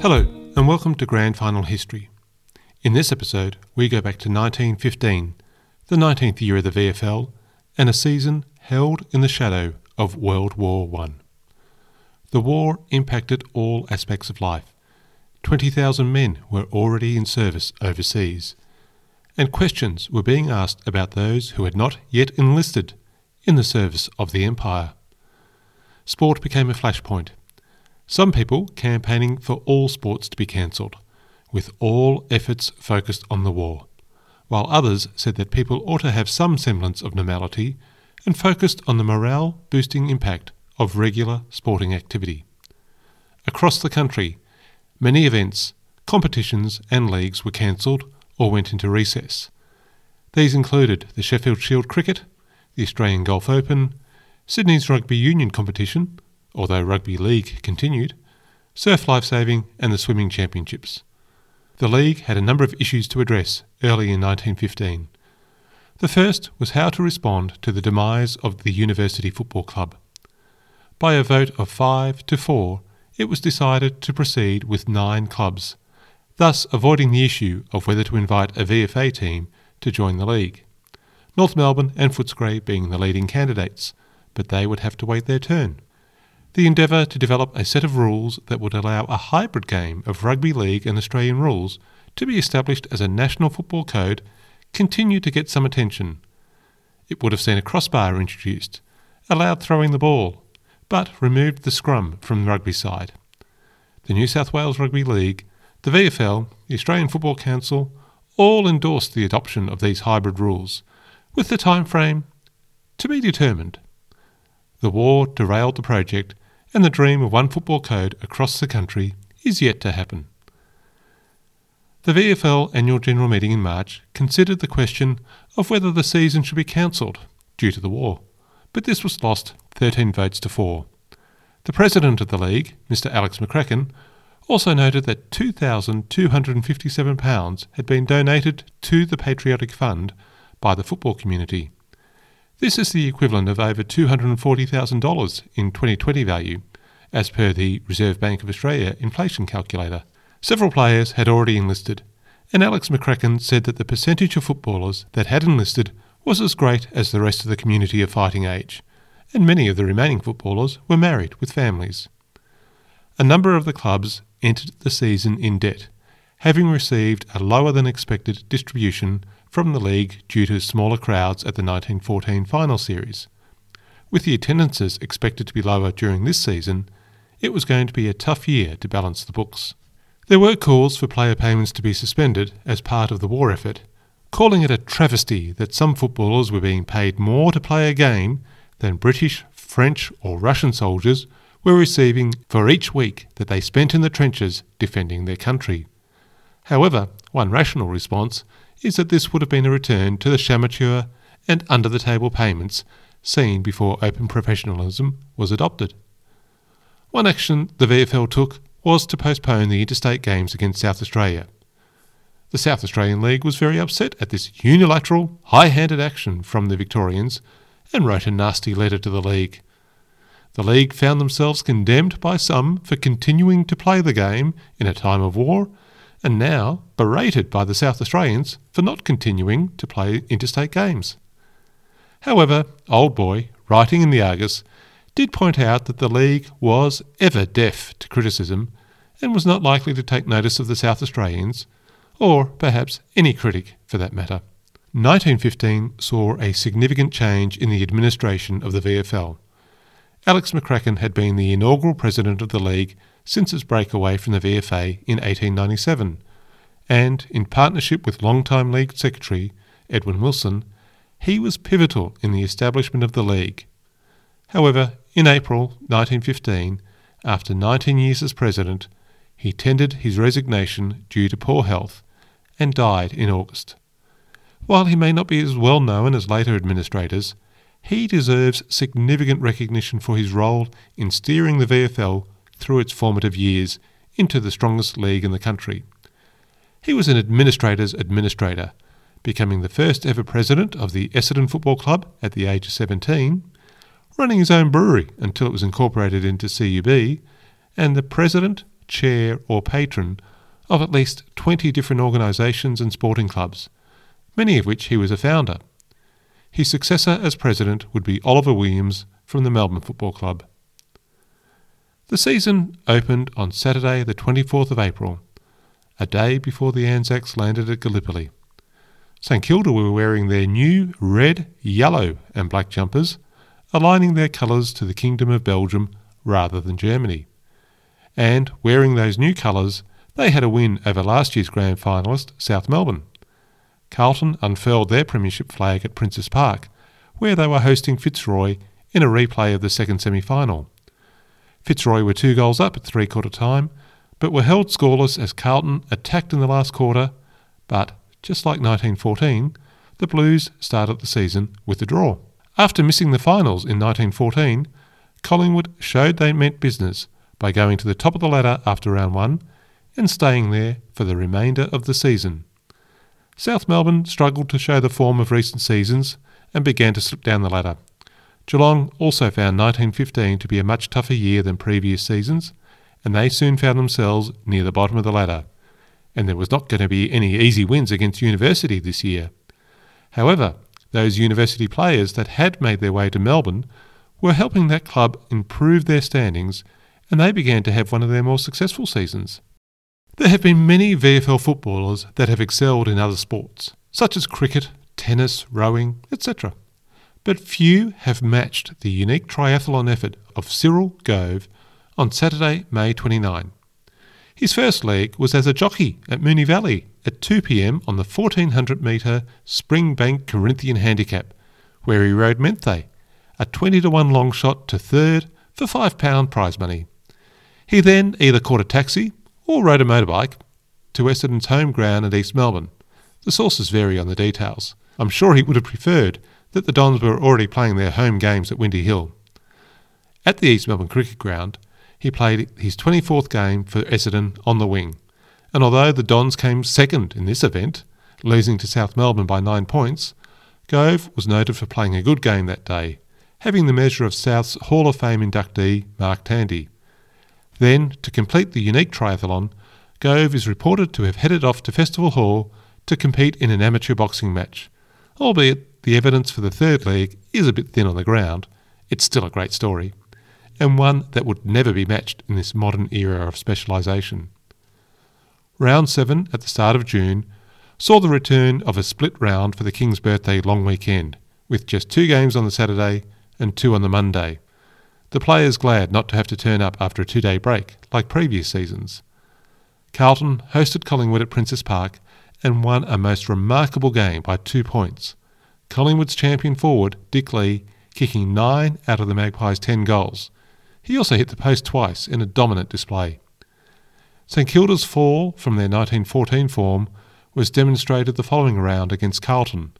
Hello, and welcome to Grand Final History. In this episode, we go back to 1915, the 19th year of the VFL, and a season held in the shadow of World War I. The war impacted all aspects of life. 20,000 men were already in service overseas, and questions were being asked about those who had not yet enlisted in the service of the Empire. Sport became a flashpoint. Some people campaigning for all sports to be cancelled, with all efforts focused on the war, while others said that people ought to have some semblance of normality and focused on the morale boosting impact of regular sporting activity. Across the country, many events, competitions, and leagues were cancelled or went into recess. These included the Sheffield Shield Cricket, the Australian Golf Open, Sydney's Rugby Union competition, although Rugby League continued, Surf Lifesaving, and the Swimming Championships. The League had a number of issues to address early in 1915. The first was how to respond to the demise of the University Football Club. By a vote of five to four, it was decided to proceed with nine clubs, thus avoiding the issue of whether to invite a VFA team to join the league. North Melbourne and Footscray being the leading candidates, but they would have to wait their turn. The endeavour to develop a set of rules that would allow a hybrid game of rugby league and Australian rules to be established as a national football code continued to get some attention. It would have seen a crossbar introduced, allowed throwing the ball, but removed the scrum from the rugby side. The New South Wales Rugby League, the VFL, the Australian Football Council all endorsed the adoption of these hybrid rules, with the time frame to be determined. The war derailed the project, and the dream of one football code across the country is yet to happen. The VFL annual general meeting in March considered the question of whether the season should be cancelled due to the war, but this was lost 13 votes to 4. The president of the league, Mr. Alex McCracken, also noted that £2,257 had been donated to the Patriotic Fund by the football community. This is the equivalent of over $240,000 in 2020 value, as per the Reserve Bank of Australia inflation calculator. Several players had already enlisted, and Alex McCracken said that the percentage of footballers that had enlisted was as great as the rest of the community of fighting age, and many of the remaining footballers were married with families. A number of the clubs entered the season in debt, having received a lower than expected distribution from the league due to smaller crowds at the 1914 final series. With the attendances expected to be lower during this season, it was going to be a tough year to balance the books. There were calls for player payments to be suspended as part of the war effort, calling it a travesty that some footballers were being paid more to play a game than British, French, or Russian soldiers were receiving for each week that they spent in the trenches defending their country. However, one rational response is that this would have been a return to the shamateur and under the table payments seen before open professionalism was adopted. One action the VFL took was to postpone the interstate games against South Australia. The South Australian League was very upset at this unilateral, high handed action from the Victorians and wrote a nasty letter to the League. The League found themselves condemned by some for continuing to play the game in a time of war and now berated by the South Australians for not continuing to play interstate games. However, Old Boy, writing in the Argus, did point out that the League was ever deaf to criticism and was not likely to take notice of the South Australians, or perhaps any critic for that matter. 1915 saw a significant change in the administration of the VFL. Alex McCracken had been the inaugural president of the league since its breakaway from the VFA in 1897, and in partnership with longtime league secretary Edwin Wilson, he was pivotal in the establishment of the league. However, in April 1915, after 19 years as president, he tendered his resignation due to poor health and died in August. While he may not be as well known as later administrators, he deserves significant recognition for his role in steering the VFL through its formative years into the strongest league in the country. He was an administrator's administrator, becoming the first ever president of the Essendon Football Club at the age of 17, running his own brewery until it was incorporated into CUB, and the president, chair, or patron of at least 20 different organisations and sporting clubs, many of which he was a founder. His successor as president would be Oliver Williams from the Melbourne Football Club. The season opened on Saturday, the 24th of April, a day before the Anzacs landed at Gallipoli. St Kilda were wearing their new red, yellow, and black jumpers, aligning their colours to the Kingdom of Belgium rather than Germany. And wearing those new colours, they had a win over last year's grand finalist, South Melbourne. Carlton unfurled their premiership flag at Princes Park, where they were hosting Fitzroy in a replay of the second semi final. Fitzroy were two goals up at three quarter time, but were held scoreless as Carlton attacked in the last quarter. But, just like 1914, the Blues started the season with a draw. After missing the finals in 1914, Collingwood showed they meant business by going to the top of the ladder after round one and staying there for the remainder of the season. South Melbourne struggled to show the form of recent seasons and began to slip down the ladder. Geelong also found 1915 to be a much tougher year than previous seasons, and they soon found themselves near the bottom of the ladder. And there was not going to be any easy wins against University this year. However, those university players that had made their way to Melbourne were helping that club improve their standings, and they began to have one of their more successful seasons. There have been many VFL footballers that have excelled in other sports, such as cricket, tennis, rowing, etc. But few have matched the unique triathlon effort of Cyril Gove on Saturday, May 29. His first leg was as a jockey at Moonee Valley at 2 pm on the 1400 metre Springbank Corinthian Handicap, where he rode Menthe, a 20 to 1 long shot to third for £5 prize money. He then either caught a taxi or rode a motorbike to Essendon's home ground at East Melbourne. The sources vary on the details. I'm sure he would have preferred that the Dons were already playing their home games at Windy Hill. At the East Melbourne Cricket Ground, he played his 24th game for Essendon on the wing. And although the Dons came second in this event, losing to South Melbourne by nine points, Gove was noted for playing a good game that day, having the measure of South's Hall of Fame inductee Mark Tandy. Then, to complete the unique triathlon, Gove is reported to have headed off to Festival Hall to compete in an amateur boxing match. Albeit the evidence for the third leg is a bit thin on the ground, it's still a great story and one that would never be matched in this modern era of specialisation. Round 7 at the start of June saw the return of a split round for the King's birthday long weekend, with just two games on the Saturday and two on the Monday. The players glad not to have to turn up after a two day break, like previous seasons. Carlton hosted Collingwood at Princes Park and won a most remarkable game by two points. Collingwood's champion forward, Dick Lee, kicking nine out of the Magpies' ten goals, he also hit the post twice in a dominant display. St Kilda's fall from their 1914 form was demonstrated the following round against Carlton.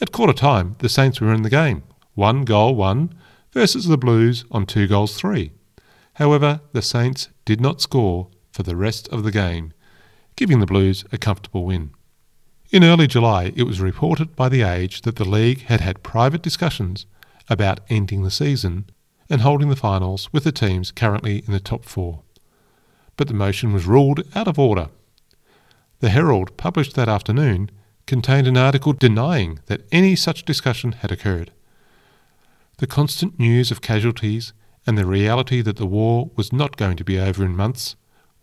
At quarter time, the Saints were in the game, one goal one versus the Blues on two goals three. However, the Saints did not score for the rest of the game, giving the Blues a comfortable win. In early July, it was reported by The Age that the league had had private discussions about ending the season and holding the finals with the teams currently in the top four. But the motion was ruled out of order. The Herald, published that afternoon, contained an article denying that any such discussion had occurred. The constant news of casualties and the reality that the war was not going to be over in months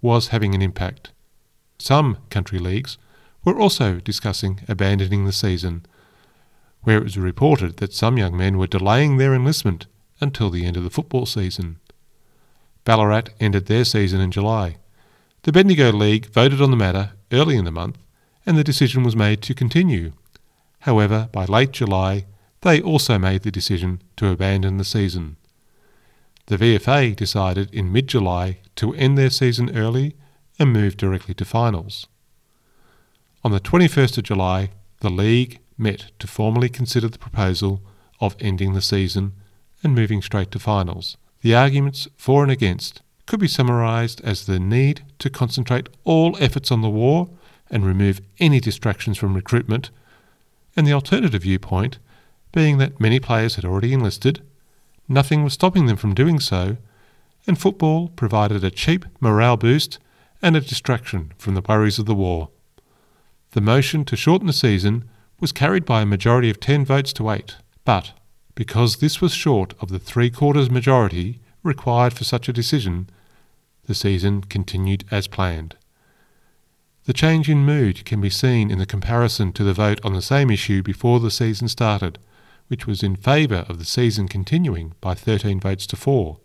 was having an impact. Some country leagues were also discussing abandoning the season, where it was reported that some young men were delaying their enlistment until the end of the football season. Ballarat ended their season in July. The Bendigo League voted on the matter early in the month, and the decision was made to continue. However, by late July, they also made the decision to abandon the season. The VFA decided in mid July to end their season early and move directly to finals. On the 21st of July, the League met to formally consider the proposal of ending the season and moving straight to finals. The arguments for and against could be summarised as the need to concentrate all efforts on the war and remove any distractions from recruitment, and the alternative viewpoint being that many players had already enlisted, nothing was stopping them from doing so, and football provided a cheap morale boost and a distraction from the worries of the war. The motion to shorten the season was carried by a majority of 10 votes to 8, but because this was short of the three quarters majority required for such a decision, the season continued as planned. The change in mood can be seen in the comparison to the vote on the same issue before the season started, which was in favour of the season continuing by 13 votes to 4.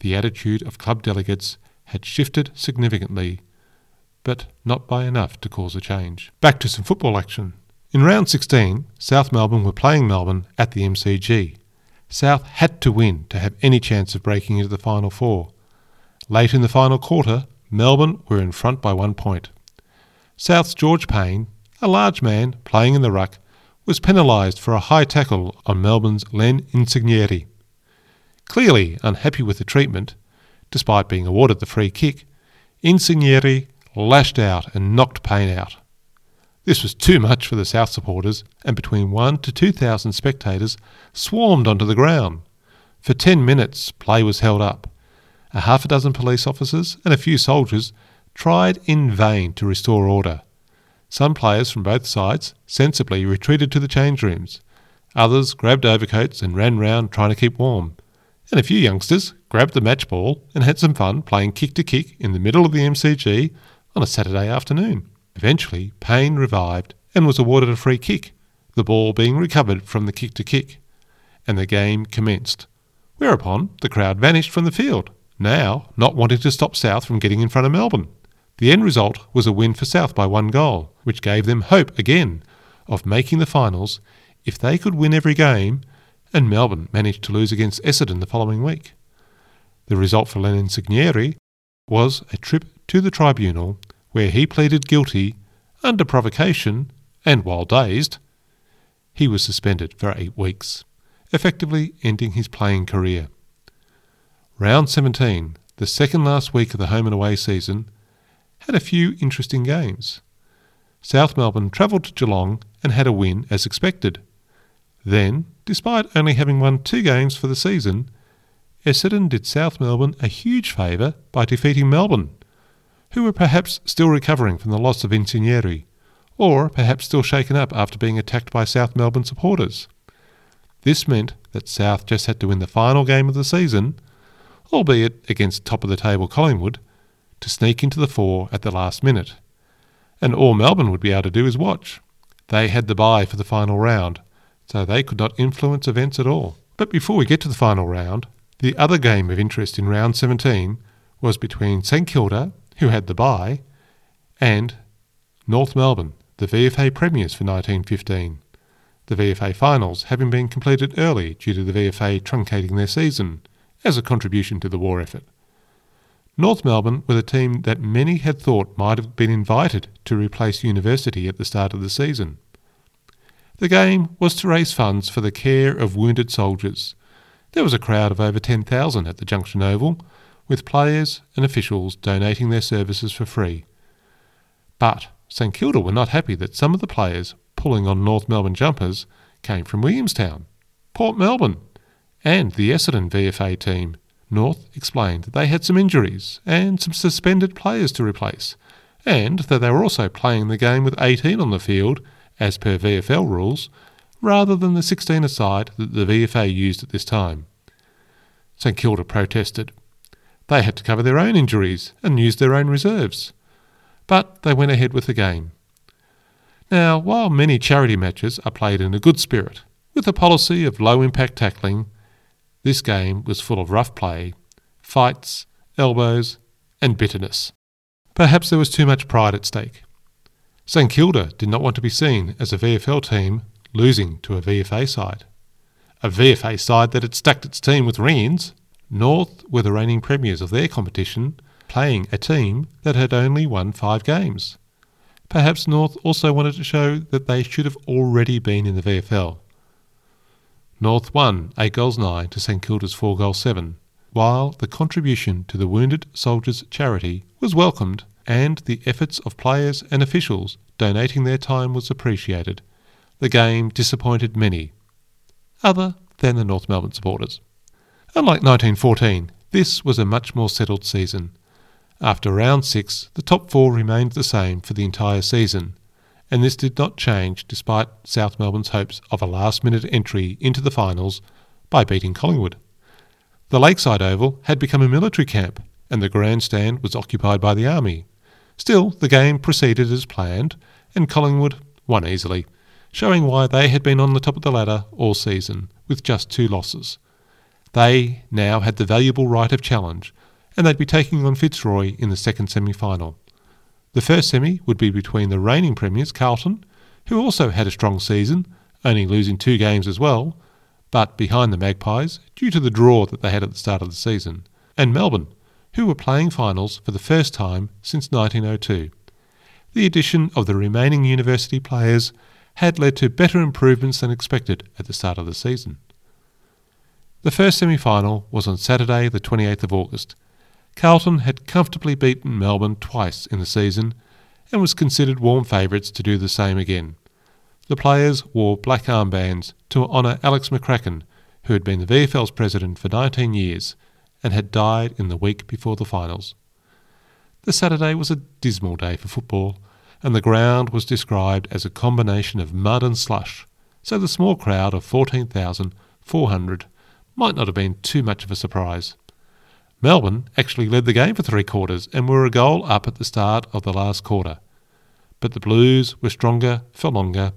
The attitude of club delegates had shifted significantly, but not by enough to cause a change. Back to some football action. In round 16, South Melbourne were playing Melbourne at the MCG. South had to win to have any chance of breaking into the final four. Late in the final quarter, Melbourne were in front by one point. South's George Payne, a large man playing in the ruck, was penalised for a high tackle on Melbourne's Len Incigneri. Clearly unhappy with the treatment, despite being awarded the free kick, Incigneri lashed out and knocked Payne out. This was too much for the South supporters, and between one to two thousand spectators swarmed onto the ground. For ten minutes, play was held up. A half a dozen police officers and a few soldiers tried in vain to restore order. Some players from both sides sensibly retreated to the change rooms. Others grabbed overcoats and ran round trying to keep warm. And a few youngsters grabbed the match ball and had some fun playing kick to kick in the middle of the MCG on a Saturday afternoon. Eventually, Payne revived and was awarded a free kick, the ball being recovered from the kick to kick, and the game commenced. Whereupon the crowd vanished from the field, now not wanting to stop South from getting in front of Melbourne. The end result was a win for South by one goal, which gave them hope again of making the finals if they could win every game, and Melbourne managed to lose against Essendon the following week. The result for Len Incigneri was a trip to the tribunal where he pleaded guilty under provocation and while dazed. He was suspended for eight weeks, effectively ending his playing career. Round 17, the second last week of the home and away season, had a few interesting games. South Melbourne travelled to Geelong and had a win as expected. Then, despite only having won two games for the season, Essendon did South Melbourne a huge favour by defeating Melbourne, who were perhaps still recovering from the loss of Incigneri, or perhaps still shaken up after being attacked by South Melbourne supporters. This meant that South just had to win the final game of the season, albeit against top of the table Collingwood, to sneak into the four at the last minute. And all Melbourne would be able to do is watch. They had the bye for the final round, so they could not influence events at all. But before we get to the final round, the other game of interest in round 17 was between St Kilda, who had the bye, and North Melbourne, the VFA premiers for 1915. The VFA finals having been completed early due to the VFA truncating their season as a contribution to the war effort. North Melbourne were the team that many had thought might have been invited to replace University at the start of the season. The game was to raise funds for the care of wounded soldiers. There was a crowd of over 10,000 at the Junction Oval, with players and officials donating their services for free. But St Kilda were not happy that some of the players pulling on North Melbourne jumpers came from Williamstown, Port Melbourne, and the Essendon VFA team. North explained that they had some injuries and some suspended players to replace, and that they were also playing the game with 18 on the field, as per VFL rules, rather than the 16 aside that the VFA used at this time. St Kilda protested. They had to cover their own injuries and use their own reserves. But they went ahead with the game. Now, while many charity matches are played in a good spirit, with a policy of low impact tackling this game was full of rough play, fights, elbows, and bitterness. Perhaps there was too much pride at stake. St Kilda did not want to be seen as a VFL team losing to a VFA side. A VFA side that had stacked its team with ring-ins. North were the reigning premiers of their competition, playing a team that had only won five games. Perhaps North also wanted to show that they should have already been in the VFL. North won 8 goals 9 to St Kilda's 4 goals 7, while the contribution to the Wounded Soldiers charity was welcomed and the efforts of players and officials donating their time was appreciated. The game disappointed many, other than the North Melbourne supporters. Unlike 1914, this was a much more settled season. After round six, the top four remained the same for the entire season, and this did not change despite South Melbourne's hopes of a last minute entry into the finals by beating Collingwood. The Lakeside Oval had become a military camp, and the grandstand was occupied by the Army. Still, the game proceeded as planned, and Collingwood won easily, showing why they had been on the top of the ladder all season, with just two losses. They now had the valuable right of challenge, and they'd be taking on Fitzroy in the second semi final. The first semi would be between the reigning premiers, Carlton, who also had a strong season, only losing two games as well, but behind the Magpies due to the draw that they had at the start of the season, and Melbourne, who were playing finals for the first time since 1902. The addition of the remaining university players had led to better improvements than expected at the start of the season. The first semi final was on Saturday, the 28th of August, Carlton had comfortably beaten Melbourne twice in the season and was considered warm favourites to do the same again. The players wore black armbands to honour Alex McCracken, who had been the VFL's president for 19 years and had died in the week before the finals. The Saturday was a dismal day for football, and the ground was described as a combination of mud and slush, so the small crowd of 14,400 might not have been too much of a surprise. Melbourne actually led the game for three quarters and were a goal up at the start of the last quarter. But the Blues were stronger for longer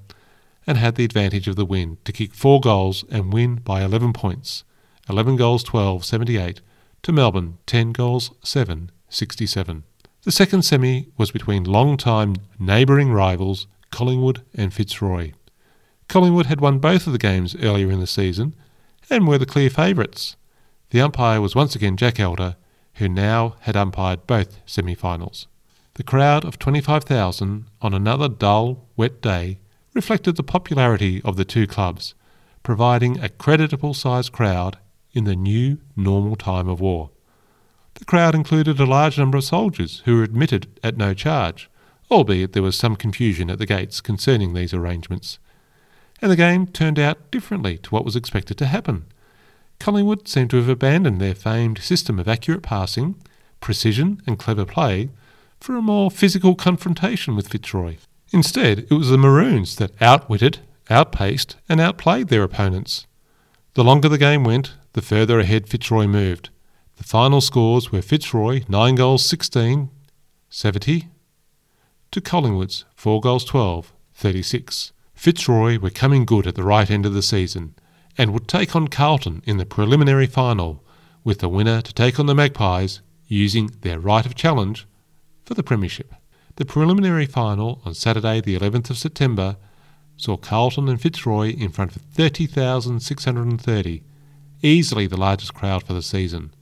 and had the advantage of the win to kick four goals and win by 11 points 11 goals 12 78 to Melbourne 10 goals 7 67. The second semi was between long-time neighbouring rivals Collingwood and Fitzroy. Collingwood had won both of the games earlier in the season and were the clear favourites. The umpire was once again Jack Elder, who now had umpired both semi finals. The crowd of 25,000 on another dull, wet day reflected the popularity of the two clubs, providing a creditable sized crowd in the new normal time of war. The crowd included a large number of soldiers who were admitted at no charge, albeit there was some confusion at the gates concerning these arrangements. And the game turned out differently to what was expected to happen. Collingwood seemed to have abandoned their famed system of accurate passing, precision, and clever play for a more physical confrontation with Fitzroy. Instead, it was the Maroons that outwitted, outpaced, and outplayed their opponents. The longer the game went, the further ahead Fitzroy moved. The final scores were Fitzroy 9 goals 16 70 to Collingwood's 4 goals 12 36. Fitzroy were coming good at the right end of the season and would take on Carlton in the preliminary final, with the winner to take on the Magpies using their right of challenge for the Premiership. The preliminary final on Saturday, the 11th of September, saw Carlton and Fitzroy in front of 30,630, easily the largest crowd for the season.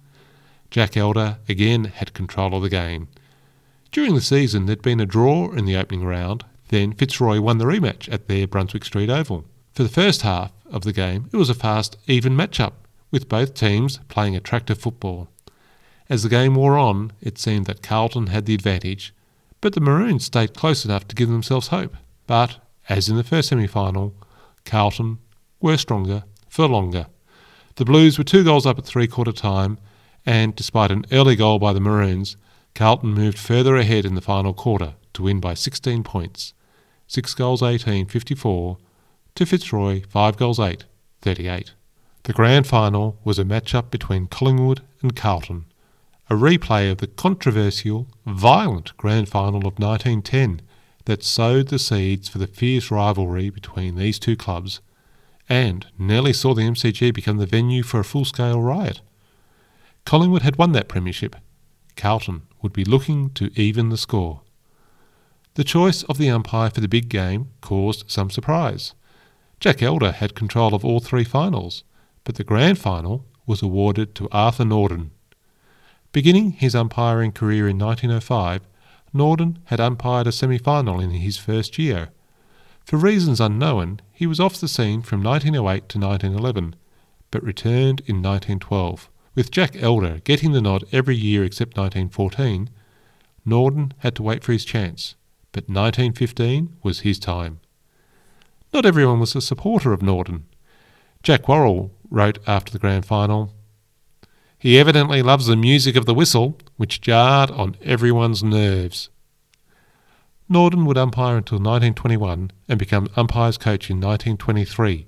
Jack Elder again had control of the game. During the season, there'd been a draw in the opening round, then Fitzroy won the rematch at their Brunswick Street Oval. For the first half of the game, it was a fast, even matchup, with both teams playing attractive football. As the game wore on, it seemed that Carlton had the advantage, but the Maroons stayed close enough to give themselves hope. But, as in the first semi final, Carlton were stronger for longer. The Blues were two goals up at three quarter time, and despite an early goal by the Maroons, Carlton moved further ahead in the final quarter to win by 16 points. 6 goals 18 54 to Fitzroy 5 goals 8, 38. The grand final was a match-up between Collingwood and Carlton, a replay of the controversial, violent grand final of 1910 that sowed the seeds for the fierce rivalry between these two clubs and nearly saw the MCG become the venue for a full-scale riot. Collingwood had won that premiership. Carlton would be looking to even the score. The choice of the umpire for the big game caused some surprise. Jack Elder had control of all three finals, but the grand final was awarded to Arthur Norden. Beginning his umpiring career in 1905, Norden had umpired a semi final in his first year. For reasons unknown, he was off the scene from 1908 to 1911, but returned in 1912. With Jack Elder getting the nod every year except 1914, Norden had to wait for his chance, but 1915 was his time. Not everyone was a supporter of Norden. Jack Worrall wrote after the grand final, He evidently loves the music of the whistle, which jarred on everyone's nerves. Norden would umpire until 1921 and become umpire's coach in 1923,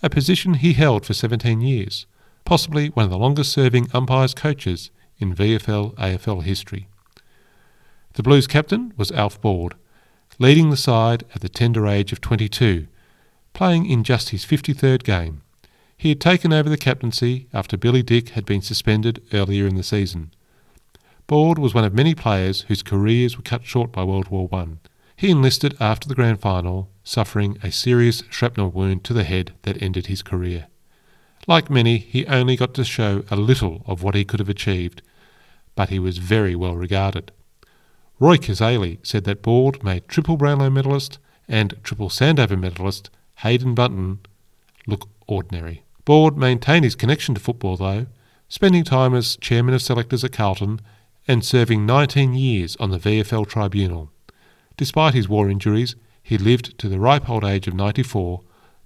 a position he held for 17 years, possibly one of the longest serving umpire's coaches in VFL AFL history. The Blues captain was Alf Baud, leading the side at the tender age of 22, playing in just his 53rd game. He had taken over the captaincy after Billy Dick had been suspended earlier in the season. Baud was one of many players whose careers were cut short by World War I. He enlisted after the grand final, suffering a serious shrapnel wound to the head that ended his career. Like many, he only got to show a little of what he could have achieved, but he was very well regarded. Roy Cazaly said that Baud made triple Brownlow medalist and triple Sandover medalist Haydn Bunton look ordinary. Baud maintained his connection to football, though, spending time as chairman of selectors at Carlton and serving 19 years on the VFL tribunal. Despite his war injuries, he lived to the ripe old age of 94,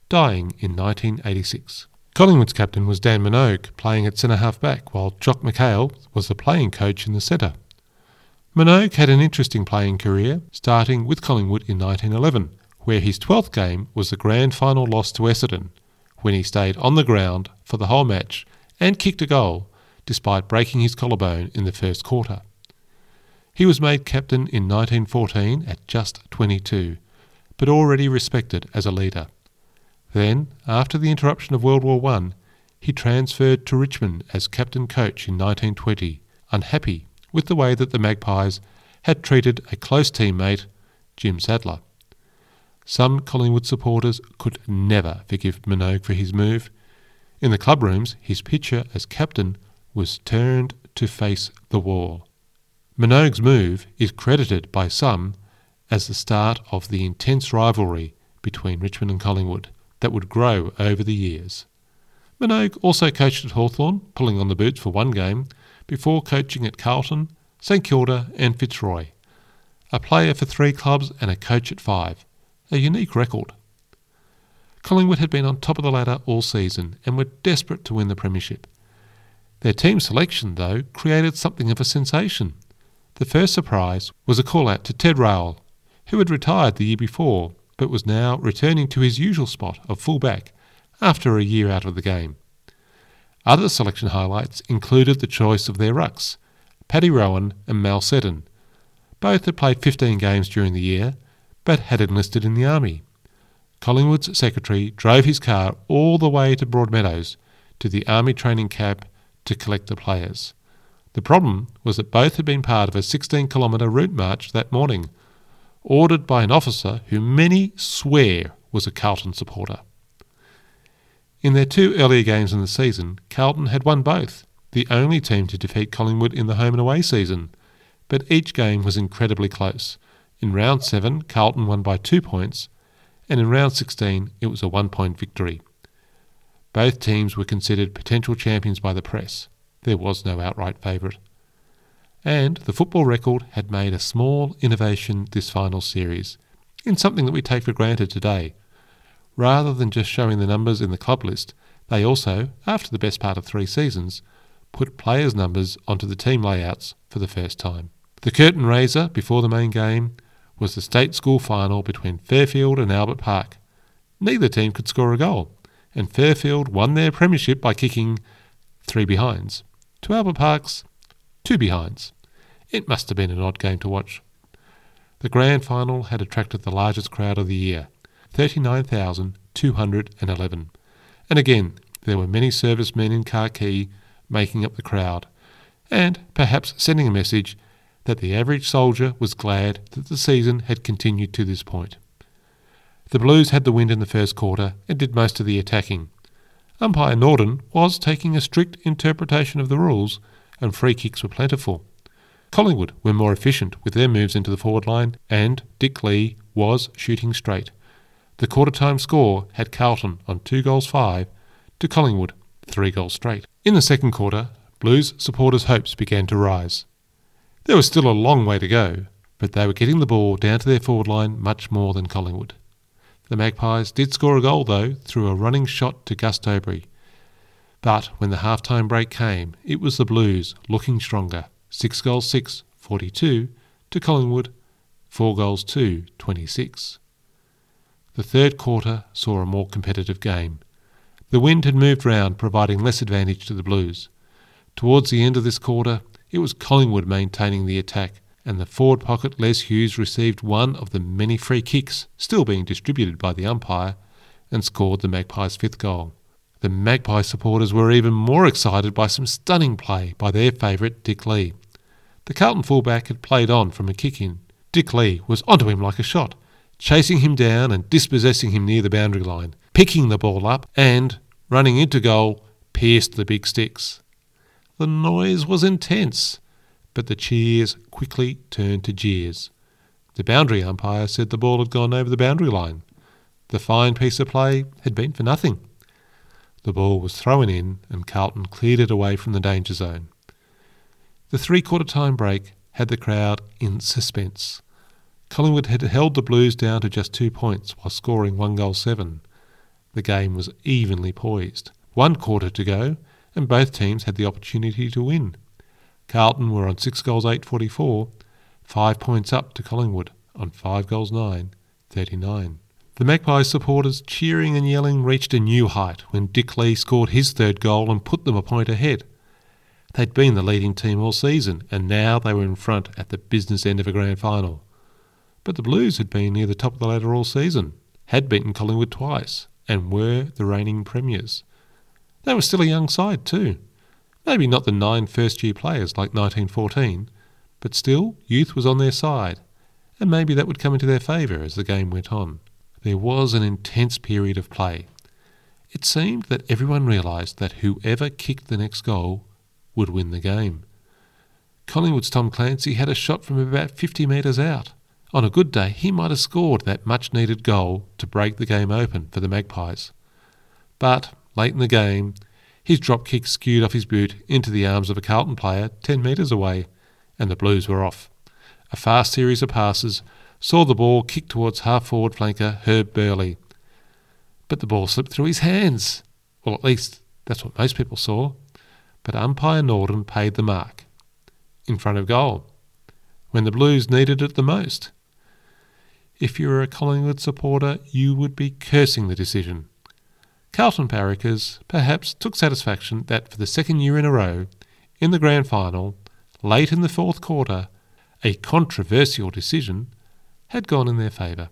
dying in 1986. Collingwood's captain was Dan Minogue, playing at centre half back, while Jock McHale was the playing coach in the centre. Minogue had an interesting playing career, starting with Collingwood in 1911, where his 12th game was the grand final loss to Essendon, when he stayed on the ground for the whole match and kicked a goal despite breaking his collarbone in the first quarter. He was made captain in 1914 at just 22, but already respected as a leader. Then, after the interruption of World War I, he transferred to Richmond as captain coach in 1920, unhappy with the way that the Magpies had treated a close teammate, Jim Sadler. Some Collingwood supporters could never forgive Minogue for his move. In the club rooms, his picture as captain was turned to face the wall. Minogue's move is credited by some as the start of the intense rivalry between Richmond and Collingwood that would grow over the years. Minogue also coached at Hawthorn, pulling on the boots for one game, before coaching at Carlton, St Kilda and Fitzroy. A player for three clubs and a coach at five. A unique record. Collingwood had been on top of the ladder all season and were desperate to win the Premiership. Their team selection, though, created something of a sensation. The first surprise was a call out to Ted Rowell, who had retired the year before but was now returning to his usual spot of full back after a year out of the game. Other selection highlights included the choice of their rucks, Paddy Rowan and Mal Seddon. Both had played 15 games during the year, but had enlisted in the army. Collingwood's secretary drove his car all the way to Broadmeadows to the army training camp to collect the players. The problem was that both had been part of a 16 kilometre route march that morning, ordered by an officer who many swear was a Carlton supporter. In their two earlier games in the season, Carlton had won both, the only team to defeat Collingwood in the home and away season, but each game was incredibly close. In round 7, Carlton won by two points, and in round 16, it was a one point victory. Both teams were considered potential champions by the press. There was no outright favourite. And the football record had made a small innovation this final series, in something that we take for granted today. Rather than just showing the numbers in the club list, they also, after the best part of three seasons, put players' numbers onto the team layouts for the first time. The curtain raiser before the main game was the state school final between Fairfield and Albert Park. Neither team could score a goal, and Fairfield won their premiership by kicking three behinds. To Albert Park's two behinds. It must have been an odd game to watch. The grand final had attracted the largest crowd of the year, 39,211. And again, there were many servicemen in khaki making up the crowd, and perhaps sending a message that the average soldier was glad that the season had continued to this point. The Blues had the wind in the first quarter and did most of the attacking. Umpire Norden was taking a strict interpretation of the rules, and free kicks were plentiful. Collingwood were more efficient with their moves into the forward line, and Dick Lee was shooting straight. The quarter time score had Carlton on two goals five to Collingwood three goals straight. In the second quarter, Blues supporters' hopes began to rise. There was still a long way to go, but they were getting the ball down to their forward line much more than Collingwood. The Magpies did score a goal, though, through a running shot to Gus Dobrigh. But when the half-time break came, it was the Blues looking stronger, 6 goals 6, 42 to Collingwood 4 goals 2, 26. The third quarter saw a more competitive game. The wind had moved round, providing less advantage to the Blues. Towards the end of this quarter, it was Collingwood maintaining the attack, and the forward pocket Les Hughes received one of the many free kicks still being distributed by the umpire and scored the Magpies' fifth goal. The Magpie supporters were even more excited by some stunning play by their favourite Dick Lee. The Carlton fullback had played on from a kick in. Dick Lee was onto him like a shot, chasing him down and dispossessing him near the boundary line, picking the ball up and, running into goal, pierced the big sticks. The noise was intense, but the cheers quickly turned to jeers. The boundary umpire said the ball had gone over the boundary line. The fine piece of play had been for nothing. The ball was thrown in and Carlton cleared it away from the danger zone. The three quarter time break had the crowd in suspense. Collingwood had held the Blues down to just two points while scoring one goal seven. The game was evenly poised. One quarter to go, and both teams had the opportunity to win. Carlton were on six goals eight forty four, five points up to Collingwood on five goals nine thirty nine. The Magpies supporters cheering and yelling reached a new height when Dick Lee scored his third goal and put them a point ahead. They'd been the leading team all season, and now they were in front at the business end of a grand final. But the Blues had been near the top of the ladder all season, had beaten Collingwood twice, and were the reigning premiers. They were still a young side, too. Maybe not the nine first year players like 1914, but still youth was on their side, and maybe that would come into their favour as the game went on. There was an intense period of play. It seemed that everyone realised that whoever kicked the next goal would win the game. Collingwood's Tom Clancy had a shot from about 50 metres out. On a good day, he might have scored that much needed goal to break the game open for the Magpies. But late in the game, his drop kick skewed off his boot into the arms of a Carlton player 10 metres away, and the Blues were off. A fast series of passes saw the ball kicked towards half forward flanker Herb Burley. But the ball slipped through his hands. Well, at least that's what most people saw. But umpire Norden paid the mark. In front of goal. When the Blues needed it the most. If you were a Collingwood supporter, you would be cursing the decision. Carlton barrackers perhaps took satisfaction that for the second year in a row, in the grand final, late in the fourth quarter, a controversial decision had gone in their favour.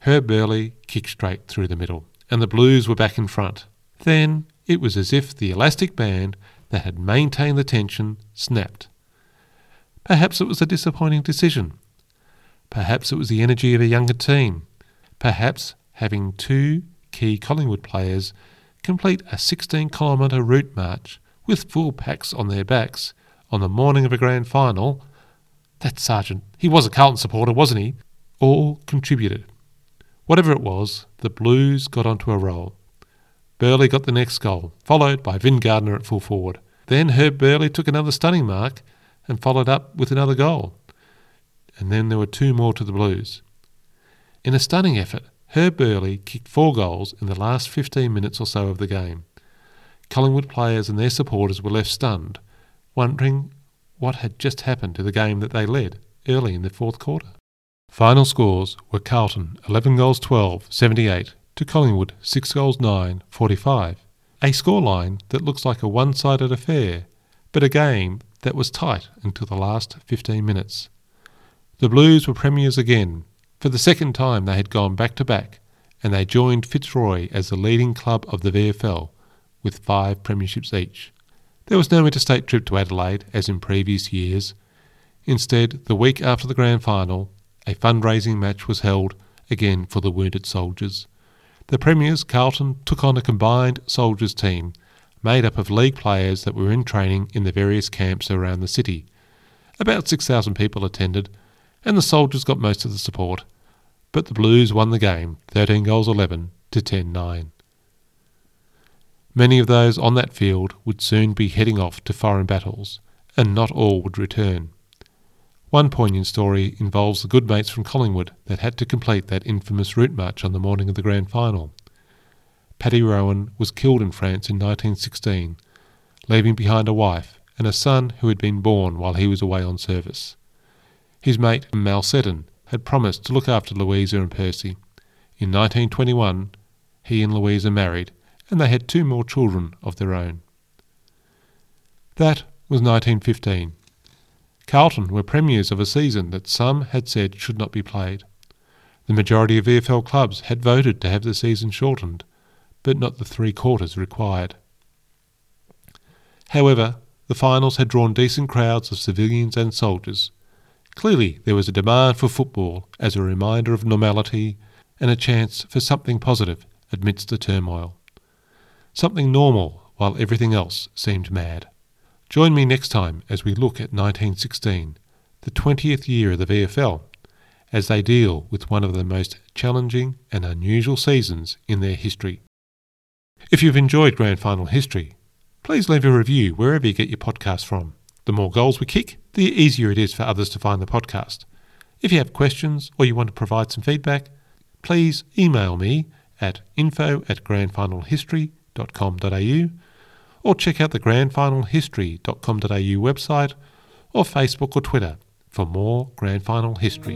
Herb Burley kicked straight through the middle, and the Blues were back in front. Then it was as if the elastic band that had maintained the tension snapped. Perhaps it was a disappointing decision, Perhaps it was the energy of a younger team. Perhaps having two key Collingwood players complete a 16 kilometre route march with full packs on their backs on the morning of a grand final. That sergeant, he was a Carlton supporter, wasn't he? All contributed. Whatever it was, the Blues got onto a roll. Burley got the next goal, followed by Vin Gardner at full forward. Then Herb Burley took another stunning mark and followed up with another goal and then there were two more to the Blues. In a stunning effort, Herb Burley kicked four goals in the last 15 minutes or so of the game. Collingwood players and their supporters were left stunned, wondering what had just happened to the game that they led early in the fourth quarter. Final scores were Carlton 11 goals 12, 78 to Collingwood 6 goals 9, 45. A scoreline that looks like a one sided affair, but a game that was tight until the last 15 minutes. The Blues were premiers again. For the second time they had gone back to back, and they joined Fitzroy as the leading club of the VFL, with five premierships each. There was no interstate trip to Adelaide, as in previous years. Instead, the week after the grand final, a fundraising match was held again for the wounded soldiers. The Premiers, Carlton, took on a combined soldiers team made up of league players that were in training in the various camps around the city. About 6,000 people attended, and the soldiers got most of the support. But the Blues won the game, 13 goals 11 to 10 9. Many of those on that field would soon be heading off to foreign battles, and not all would return. One poignant story involves the good mates from Collingwood that had to complete that infamous route march on the morning of the grand final. Paddy Rowan was killed in France in 1916, leaving behind a wife and a son who had been born while he was away on service. His mate, Mal Seddon, had promised to look after Louisa and Percy. In 1921, he and Louisa married, and they had two more children of their own. That was 1915. Carlton were premiers of a season that some had said should not be played. The majority of VFL clubs had voted to have the season shortened, but not the three quarters required. However, the finals had drawn decent crowds of civilians and soldiers. Clearly, there was a demand for football as a reminder of normality and a chance for something positive amidst the turmoil. Something normal while everything else seemed mad. Join me next time as we look at 1916, the 20th year of the VFL, as they deal with one of the most challenging and unusual seasons in their history. If you've enjoyed Grand Final history, please leave a review wherever you get your podcasts from. The more goals we kick, the easier it is for others to find the podcast. If you have questions or you want to provide some feedback, please email me at info at grandfinalhistory.com.au or check out the grandfinalhistory.com.au website or Facebook or Twitter for more Grand Final history.